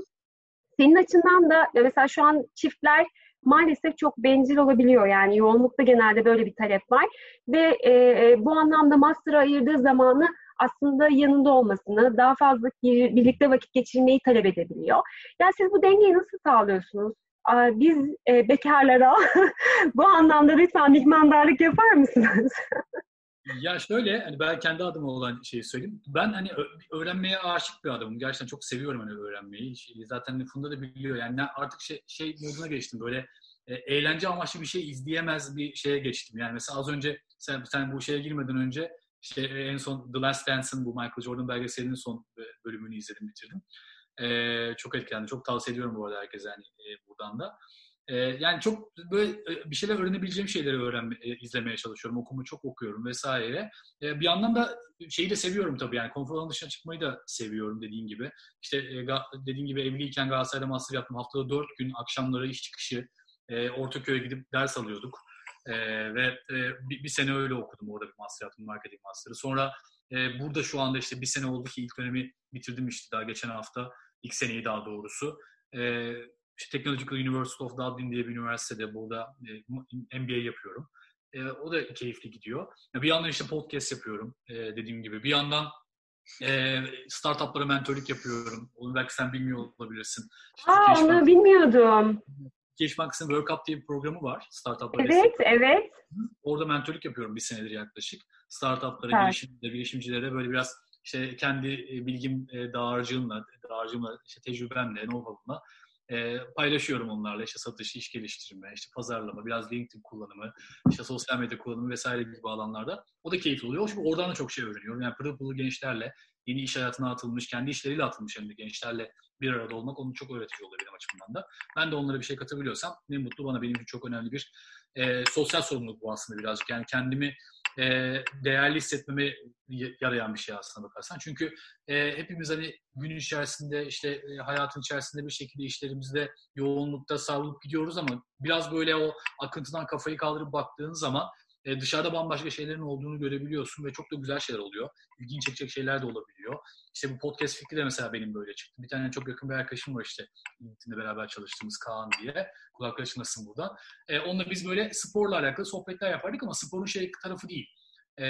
Senin açından da mesela şu an çiftler maalesef çok bencil olabiliyor. Yani yoğunlukta genelde böyle bir talep var. Ve e, e, bu anlamda master'a ayırdığı zamanı aslında yanında olmasını, daha fazla birlikte vakit geçirmeyi talep edebiliyor. Yani siz bu dengeyi nasıl sağlıyorsunuz? Biz e, bekarlara bu anlamda lütfen mihmandarlık yapar mısınız? Ya şöyle, hani ben kendi adıma olan şeyi söyleyeyim. Ben hani öğrenmeye aşık bir adamım. Gerçekten çok seviyorum hani öğrenmeyi. Zaten Funda da biliyor. Yani artık şey, şey moduna geçtim. Böyle e, eğlence amaçlı bir şey izleyemez bir şeye geçtim. Yani mesela az önce sen, sen bu şeye girmeden önce işte en son The Last Dance'ın bu Michael Jordan belgeselinin son bölümünü izledim, bitirdim. Ee, çok etkilendi. Çok tavsiye ediyorum bu arada herkese yani e, buradan da. E, yani çok böyle e, bir şeyler öğrenebileceğim şeyleri öğrenme, e, izlemeye çalışıyorum. Okumu çok okuyorum vesaire. E, bir yandan da şeyi de seviyorum tabii yani konfor alanı dışına çıkmayı da seviyorum dediğin gibi. İşte e, dediğin gibi evliyken Galatasaray'da master yaptım. Haftada dört gün akşamları iş çıkışı e, Ortaköy'e gidip ders alıyorduk. E, ve e, bir, bir sene öyle okudum orada bir master yaptım marketing master'ı. Sonra e, burada şu anda işte bir sene oldu ki ilk dönemi bitirdim işte daha geçen hafta. İlk seneyi daha doğrusu. E, işte Technological University of Dublin diye bir üniversitede burada e, MBA yapıyorum. E, o da keyifli gidiyor. Bir yandan işte podcast yapıyorum e, dediğim gibi. Bir yandan e, startuplara mentorluk yapıyorum. Onu belki sen bilmiyor olabilirsin. İşte Aa, Keşbank, onu bilmiyordum. Keş Bankası'nın World Cup diye bir programı var. Startuplar Evet, destek. evet. Orada mentorluk yapıyorum bir senedir yaklaşık. Startuplara, evet. girişimcilere, girişimcilere böyle biraz işte kendi bilgim dağarcığımla, dağarcığımla, işte tecrübemle, know-how'ımla e, paylaşıyorum onlarla işte satış, iş geliştirme, işte pazarlama, biraz LinkedIn kullanımı, işte sosyal medya kullanımı vesaire gibi alanlarda. O da keyifli oluyor. Çünkü oradan da çok şey öğreniyorum. Yani pırıl pırıl gençlerle, yeni iş hayatına atılmış, kendi işleriyle atılmış hem de gençlerle bir arada olmak onun çok öğretici oluyor benim açımdan da. Ben de onlara bir şey katabiliyorsam ne mutlu bana. Benim için çok önemli bir e, sosyal sorumluluk bu aslında birazcık. Yani kendimi e, değerli hissetmeme yarayan bir şey aslında bakarsan. Çünkü e, hepimiz hani gün içerisinde işte e, hayatın içerisinde bir şekilde işlerimizde yoğunlukta savrulup gidiyoruz ama biraz böyle o akıntıdan kafayı kaldırıp baktığın zaman e, dışarıda bambaşka şeylerin olduğunu görebiliyorsun ve çok da güzel şeyler oluyor. İlgin çekecek şeyler de olabiliyor. İşte bu podcast fikri de mesela benim böyle çıktı. Bir tane çok yakın bir arkadaşım var işte LinkedIn'de beraber çalıştığımız Kaan diye. Kulak açmasın burada. E, onunla biz böyle sporla alakalı sohbetler yapardık ama sporun şey tarafı değil. E,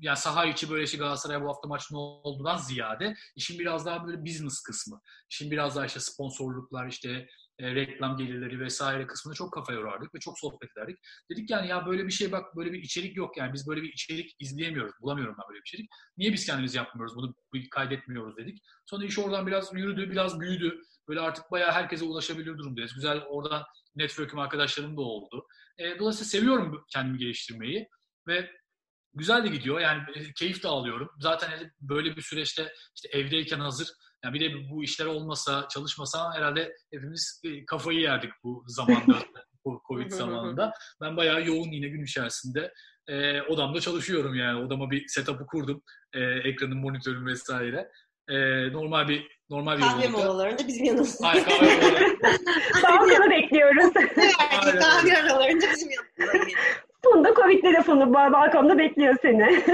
yani saha içi böyle işte Galatasaray bu hafta maç ne olduğundan ziyade işin biraz daha böyle business kısmı. İşin biraz daha işte sponsorluklar işte e, reklam gelirleri vesaire kısmında çok kafa yorardık ve çok sohbet ederdik. Dedik yani ya böyle bir şey bak böyle bir içerik yok yani biz böyle bir içerik izleyemiyoruz. Bulamıyorum ben böyle bir içerik. Niye biz kendimiz yapmıyoruz bunu kaydetmiyoruz dedik. Sonra iş oradan biraz yürüdü, biraz büyüdü. Böyle artık bayağı herkese ulaşabilir durumdayız. Güzel oradan network'üm arkadaşlarım da oldu. E, dolayısıyla seviyorum kendimi geliştirmeyi ve güzel de gidiyor. Yani e, keyif de alıyorum. Zaten hani böyle bir süreçte işte evdeyken hazır yani bir de bu işler olmasa, çalışmasa herhalde hepimiz e, kafayı yerdik bu zamanda, bu Covid zamanında. Ben bayağı yoğun yine gün içerisinde e, odamda çalışıyorum yani. Odama bir setup'ı kurdum. E, ekranın, monitörüm vesaire. E, normal bir normal bir Kahve molalarında bizim yanımızda. Hayır kahve molalarında. Bekliyoruz. kahve aralarında bizim yanımızda. Covid telefonu balkonda bekliyor seni.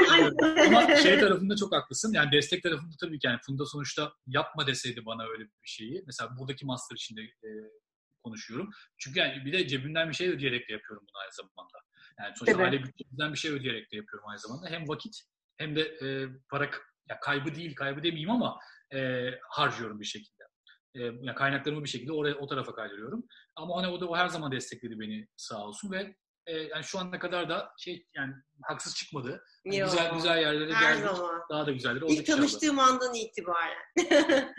Ama şey tarafında çok haklısın. Yani destek tarafında tabii ki yani Funda sonuçta yapma deseydi bana öyle bir şeyi. Mesela buradaki master içinde e, konuşuyorum. Çünkü yani bir de cebimden bir şey ödeyerek de yapıyorum bunu aynı zamanda. Yani sonuçta evet. aile bütçemizden bir şey ödeyerek de yapıyorum aynı zamanda. Hem vakit hem de e, para ya kaybı değil, kaybı demeyeyim ama e, harcıyorum bir şekilde. E, yani kaynaklarımı bir şekilde oraya o tarafa kaydırıyorum. Ama hani o da o her zaman destekledi beni sağ olsun ve e, yani şu ana kadar da şey yani haksız çıkmadı. Yani güzel güzel yerlere her geldik. Zaman. Daha da güzelleri olacak. İlk tanıştığım andan itibaren.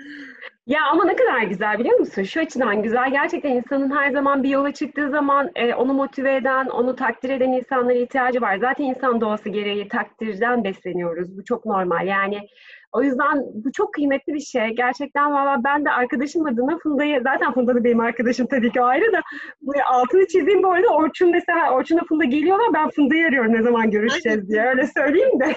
ya ama ne kadar güzel biliyor musun? Şu açıdan güzel. Gerçekten insanın her zaman bir yola çıktığı zaman e, onu motive eden, onu takdir eden insanlara ihtiyacı var. Zaten insan doğası gereği takdirden besleniyoruz. Bu çok normal. Yani o yüzden bu çok kıymetli bir şey. Gerçekten valla ben de arkadaşım adına Funda'yı, zaten Funda da benim arkadaşım tabii ki ayrı da bu altını çizeyim bu arada Orçun mesela Orçun'la Funda geliyorlar ben Funda'yı arıyorum ne zaman görüşeceğiz diye öyle söyleyeyim de.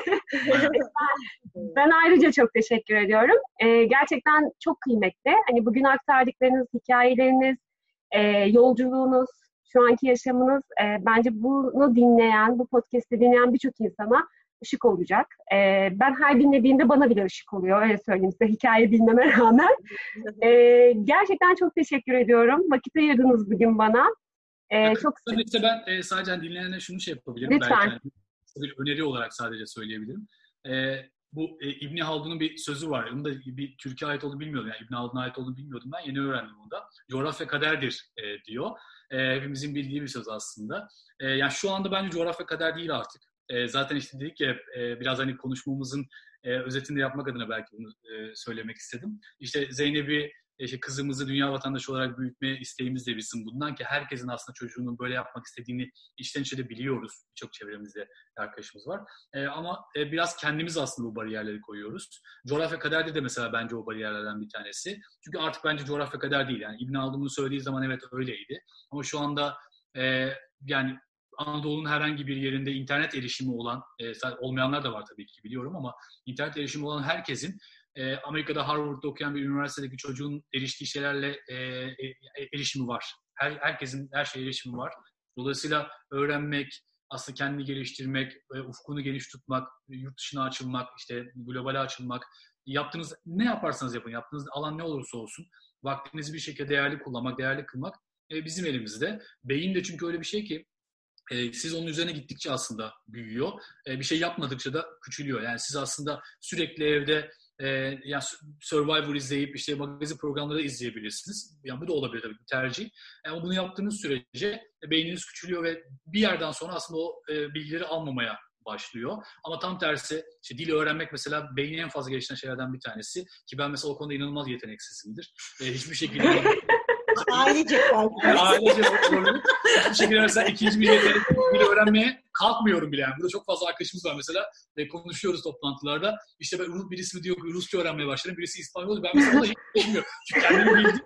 ben, ayrıca çok teşekkür ediyorum. Ee, gerçekten çok kıymetli. Hani bugün aktardıklarınız, hikayeleriniz, e, yolculuğunuz, şu anki yaşamınız e, bence bunu dinleyen, bu podcast'i dinleyen birçok insana ışık olacak. E, ben her dinlediğimde bana bile ışık oluyor. Öyle söyleyeyim size hikaye bilmeme rağmen. E, gerçekten çok teşekkür ediyorum. Vakit ayırdınız bugün bana. E, çok işte ben e, sadece dinleyenlere şunu şey yapabilirim. Lütfen. Belki yani, bir öneri olarak sadece söyleyebilirim. E, bu e, İbni Haldun'un bir sözü var. Onu da bir Türkiye ait olduğunu bilmiyordum. Yani İbni Haldun'a ait olduğunu bilmiyordum ben. Yeni öğrendim onu da. Coğrafya kaderdir e, diyor. E, hepimizin bildiği bir söz aslında. E, yani şu anda bence coğrafya kader değil artık. E, zaten işte dedik ya e, biraz hani konuşmamızın e, özetini yapmak adına belki bunu e, söylemek istedim. İşte Zeynep'i işte kızımızı dünya vatandaşı olarak büyütme isteğimiz de bizim bundan ki herkesin aslında çocuğunun böyle yapmak istediğini içten içe de biliyoruz. Birçok çevremizde arkadaşımız var. E, ama e, biraz kendimiz aslında bu bariyerleri koyuyoruz. Coğrafya kaderde de mesela bence o bariyerlerden bir tanesi. Çünkü artık bence coğrafya kader değil. Yani İbn Haldun'un söylediği zaman evet öyleydi. Ama şu anda e, yani Anadolu'nun herhangi bir yerinde internet erişimi olan, e, olmayanlar da var tabii ki biliyorum ama internet erişimi olan herkesin e, Amerika'da Harvard'da okuyan bir üniversitedeki çocuğun eriştiği şeylerle e, e, erişimi var. Her, herkesin her şeye erişimi var. Dolayısıyla öğrenmek, aslında kendini geliştirmek, e, ufkunu geniş tutmak, yurt dışına açılmak, işte globale açılmak, yaptığınız ne yaparsanız yapın, yaptığınız alan ne olursa olsun, vaktinizi bir şekilde değerli kullanmak, değerli kılmak e, bizim elimizde. Beyin de çünkü öyle bir şey ki e, siz onun üzerine gittikçe aslında büyüyor. E, bir şey yapmadıkça da küçülüyor. Yani siz aslında sürekli evde e, yani Survivor izleyip işte magazin programları izleyebilirsiniz. Yani bu da olabilir tabii bir tercih. Ama bunu yaptığınız sürece beyniniz küçülüyor ve bir yerden sonra aslında o e, bilgileri almamaya başlıyor. Ama tam tersi işte dili öğrenmek mesela beyni en fazla geliştiren şeylerden bir tanesi. Ki ben mesela o konuda inanılmaz yeteneksizimdir. E, hiçbir şekilde Ailece yani Ailece sorumluluk. Bir şekilde mesela ikinci yetenek bile öğrenmeye kalkmıyorum bile yani. Burada çok fazla arkadaşımız var mesela ve konuşuyoruz toplantılarda. İşte ben, birisi diyor Rusça öğrenmeye başladım, birisi İspanyol. Ben mesela ona hiç bilmiyorum. Çünkü kendimi bildiğim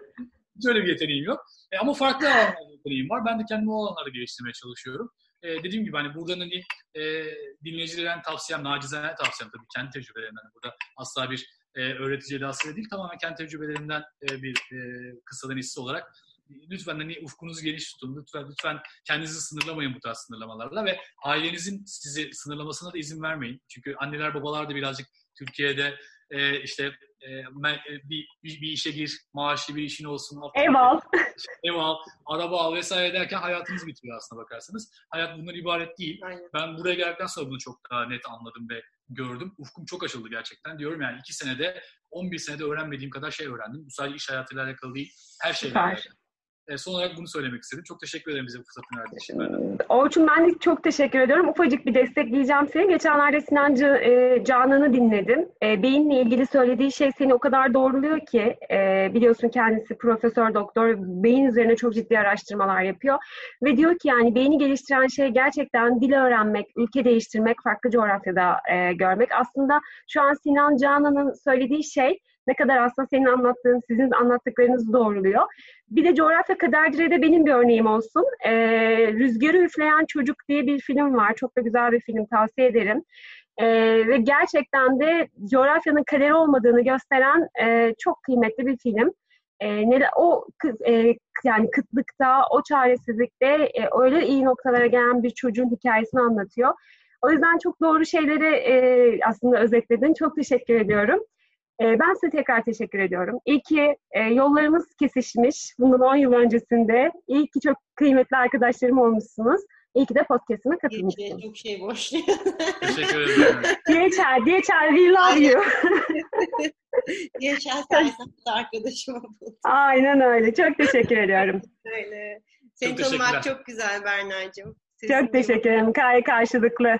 hiç öyle bir yeteneğim yok. E, ama farklı alanlarda yeteneğim var. Ben de kendimi o alanlarda geliştirmeye çalışıyorum. E, dediğim gibi hani buradan hani e, dinleyicilerden tavsiyem, nacizane tavsiyem tabii kendi tecrübelerimden. Burada asla bir e, öğretici edasıyla değil tamamen kendi tecrübelerinden e, bir e, kısadan hissi olarak lütfen hani ufkunuzu geniş tutun. Lütfen lütfen kendinizi sınırlamayın bu tarz sınırlamalarla ve ailenizin sizi sınırlamasına da izin vermeyin. Çünkü anneler babalar da birazcık Türkiye'de e, işte e, e bir, bir, bir işe gir, maaşlı bir işin olsun. Ev al. Ev al, araba al vesaire derken hayatınız bitiyor aslında bakarsanız. Hayat bundan ibaret değil. Aynen. Ben buraya geldikten sonra bunu çok daha net anladım ve gördüm. Ufkum çok açıldı gerçekten. Diyorum yani iki senede, 11 senede öğrenmediğim kadar şey öğrendim. Bu sadece iş hayatıyla alakalı değil. Her şeyle alakalı. E, son olarak bunu söylemek istedim. Çok teşekkür ederim bize bu fırsatını verdiğin için. Orçun ben de çok teşekkür ediyorum. Ufacık bir destekleyeceğim seni. Geçenlerde Sinan e, Canan'ı dinledim. E, beyinle ilgili söylediği şey seni o kadar doğruluyor ki e, biliyorsun kendisi profesör doktor beyin üzerine çok ciddi araştırmalar yapıyor. Ve diyor ki yani beyni geliştiren şey gerçekten dil öğrenmek, ülke değiştirmek, farklı coğrafyada e, görmek. Aslında şu an Sinan Canan'ın söylediği şey ne kadar aslında senin anlattığın, sizin anlattıklarınız doğruluyor. Bir de Coğrafya Kaderci'de de benim bir örneğim olsun. Ee, Rüzgarı Üfleyen Çocuk diye bir film var. Çok da güzel bir film, tavsiye ederim. Ee, ve gerçekten de coğrafyanın kaderi olmadığını gösteren e, çok kıymetli bir film. E, ne, o e, yani kıtlıkta, o çaresizlikte e, öyle iyi noktalara gelen bir çocuğun hikayesini anlatıyor. O yüzden çok doğru şeyleri e, aslında özetledin. Çok teşekkür ediyorum. E, ben size tekrar teşekkür ediyorum. İyi ki e, yollarımız kesişmiş bundan 10 yıl öncesinde. İyi ki çok kıymetli arkadaşlarım olmuşsunuz. İyi ki de podcast'ime katılmışsınız. Çok şey boş. teşekkür ederim. DHL, DHL we love you. DHL sayesinde arkadaşım oldu. Aynen öyle. Çok teşekkür ediyorum. Öyle. Seni çok tanımak çok güzel Berna'cığım. Çok teşekkür ederim. Gayet karşılıklı.